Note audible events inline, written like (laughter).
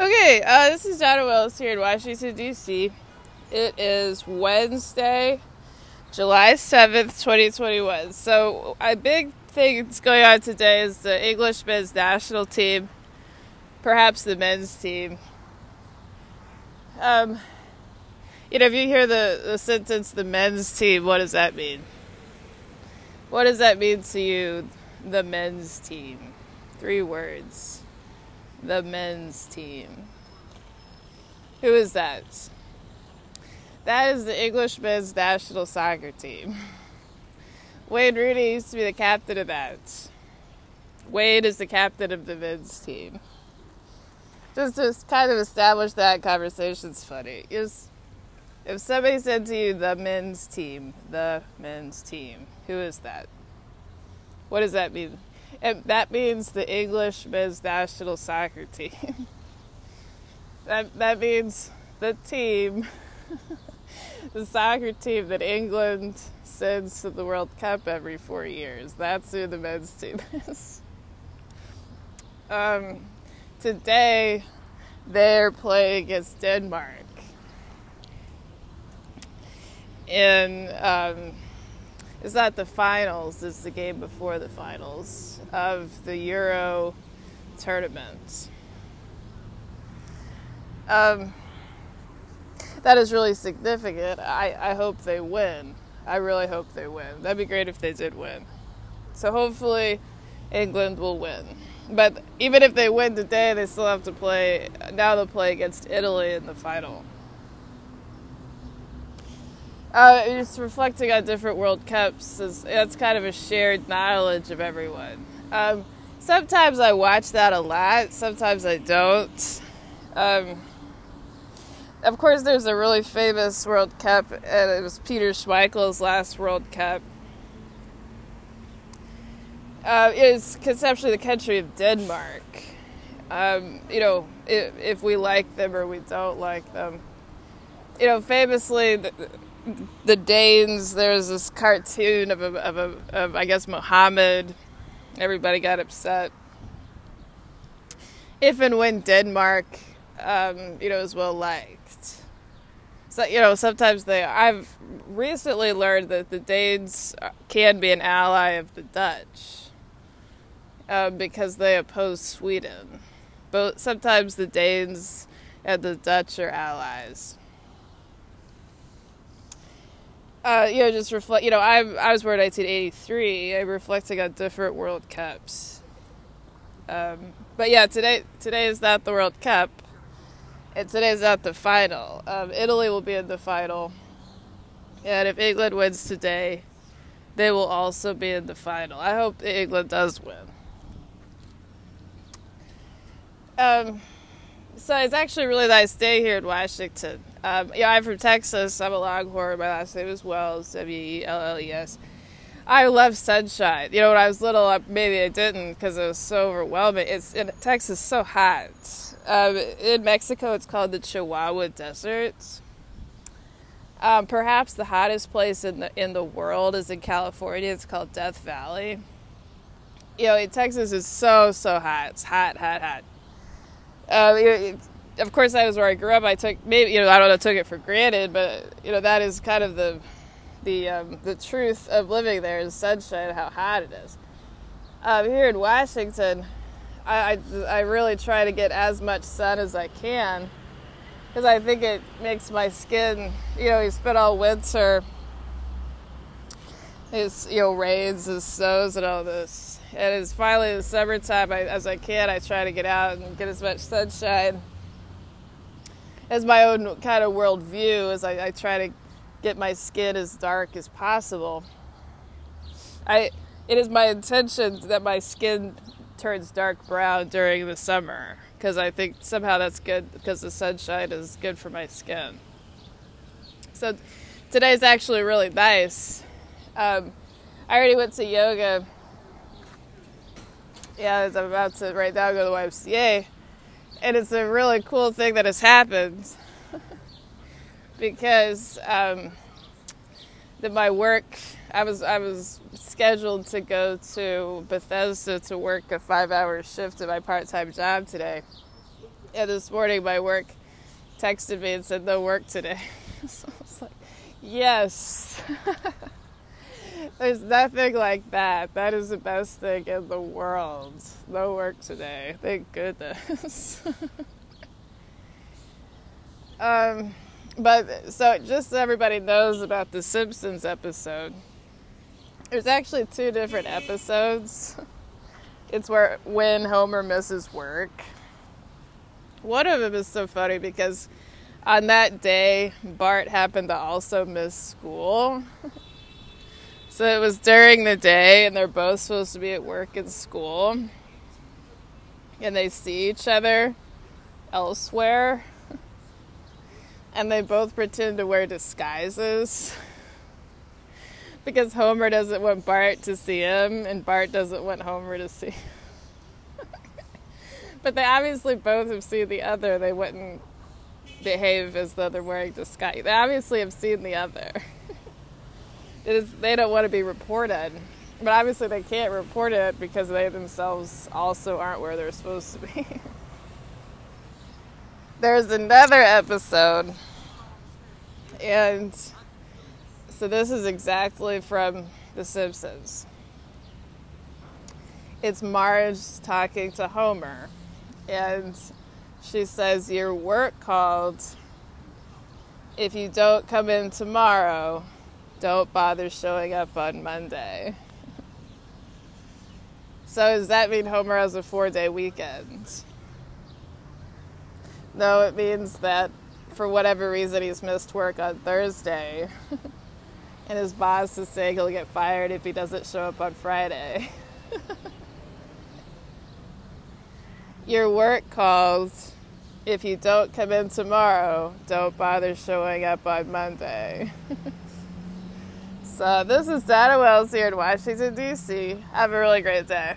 Okay, uh, this is Donna Welles here in Washington, D.C. It is Wednesday, July 7th, 2021. So, a big thing that's going on today is the English men's national team, perhaps the men's team. Um, you know, if you hear the, the sentence, the men's team, what does that mean? What does that mean to you, the men's team? Three words the men's team. Who is that? That is the English men's national soccer team. Wayne Rooney used to be the captain of that. Wayne is the captain of the men's team. Just to kind of establish that conversation's funny. Just, if somebody said to you, the men's team, the men's team, who is that? What does that mean? And that means the English men's national soccer team. (laughs) that that means the team, (laughs) the soccer team that England sends to the World Cup every four years. That's who the men's team (laughs) is. Um, today, they're playing against Denmark. In um, it's not the finals, it's the game before the finals of the Euro tournament. Um, that is really significant. I, I hope they win. I really hope they win. That'd be great if they did win. So hopefully England will win. But even if they win today, they still have to play. Now they'll play against Italy in the final. Uh, just reflecting on different World Cups that's kind of a shared knowledge of everyone. Um, sometimes I watch that a lot. Sometimes I don't. Um, of course, there's a really famous World Cup, and it was Peter Schmeichel's last World Cup. Uh, it is conceptually the country of Denmark. Um, you know, if, if, we like them or we don't like them. You know, famously, the Danes. There's this cartoon of a, of a of I guess Muhammad. Everybody got upset. If and when Denmark, um, you know, is well liked. So you know, sometimes they. I've recently learned that the Danes can be an ally of the Dutch uh, because they oppose Sweden. But sometimes the Danes and the Dutch are allies uh, you know, just reflect. You know, I I was born in 1983. I'm reflecting on different World Cups. Um, but yeah, today today is not the World Cup, and today is not the final. Um, Italy will be in the final, and if England wins today, they will also be in the final. I hope England does win. Um, so it's actually a really nice day here in Washington. Um, yeah, I'm from Texas. I'm a Longhorn. My last name is Welles. W E L L E S. I love sunshine. You know, when I was little, maybe I didn't because it was so overwhelming. It's in Texas so hot. Um, in Mexico, it's called the Chihuahua Desert. Um, perhaps the hottest place in the in the world is in California. It's called Death Valley. You know, Texas is so so hot. It's hot, hot, hot. Uh, of course, that was where I grew up. I took maybe you know I don't know took it for granted, but you know that is kind of the the um, the truth of living there is sunshine, how hot it is. Um, here in Washington, I, I, I really try to get as much sun as I can because I think it makes my skin. You know, you spend all winter. It's you know rains and snows and all this, and it's finally the summertime. I, as I can, I try to get out and get as much sunshine as my own kind of worldview as I, I try to get my skin as dark as possible. I it is my intention that my skin turns dark brown during the summer because I think somehow that's good because the sunshine is good for my skin. So today is actually really nice. Um, I already went to yoga. Yeah, I'm about to right now go to the YMCA and it's a really cool thing that has happened because um, that my work I was I was scheduled to go to Bethesda to work a five hour shift at my part time job today. And this morning my work texted me and said no work today. (laughs) so I was like, yes. (laughs) There's nothing like that. That is the best thing in the world. No work today. Thank goodness. (laughs) um, but so just so everybody knows about the Simpsons episode, there's actually two different episodes. It's where when Homer misses work. One of them is so funny because on that day, Bart happened to also miss school. (laughs) so it was during the day, and they're both supposed to be at work and school. And they see each other elsewhere. And they both pretend to wear disguises. because Homer doesn't want Bart to see him, and Bart doesn't want Homer to see (laughs) but they obviously both have seen the other. They wouldn't behave as though they're wearing disguise. They obviously have seen the other. Is, they don't want to be reported. But obviously they can't report it because they themselves also aren't where they're supposed to be. (laughs) There's another episode, and so this is exactly from The Simpsons. It's Marge talking to Homer, and she says, Your work called. If you don't come in tomorrow, don't bother showing up on Monday. So, does that mean Homer has a four day weekend? No, it means that for whatever reason he's missed work on Thursday. (laughs) and his boss is saying he'll get fired if he doesn't show up on Friday. (laughs) Your work calls. If you don't come in tomorrow, don't bother showing up on Monday. (laughs) so, this is Donna Welles here in Washington, D.C. Have a really great day.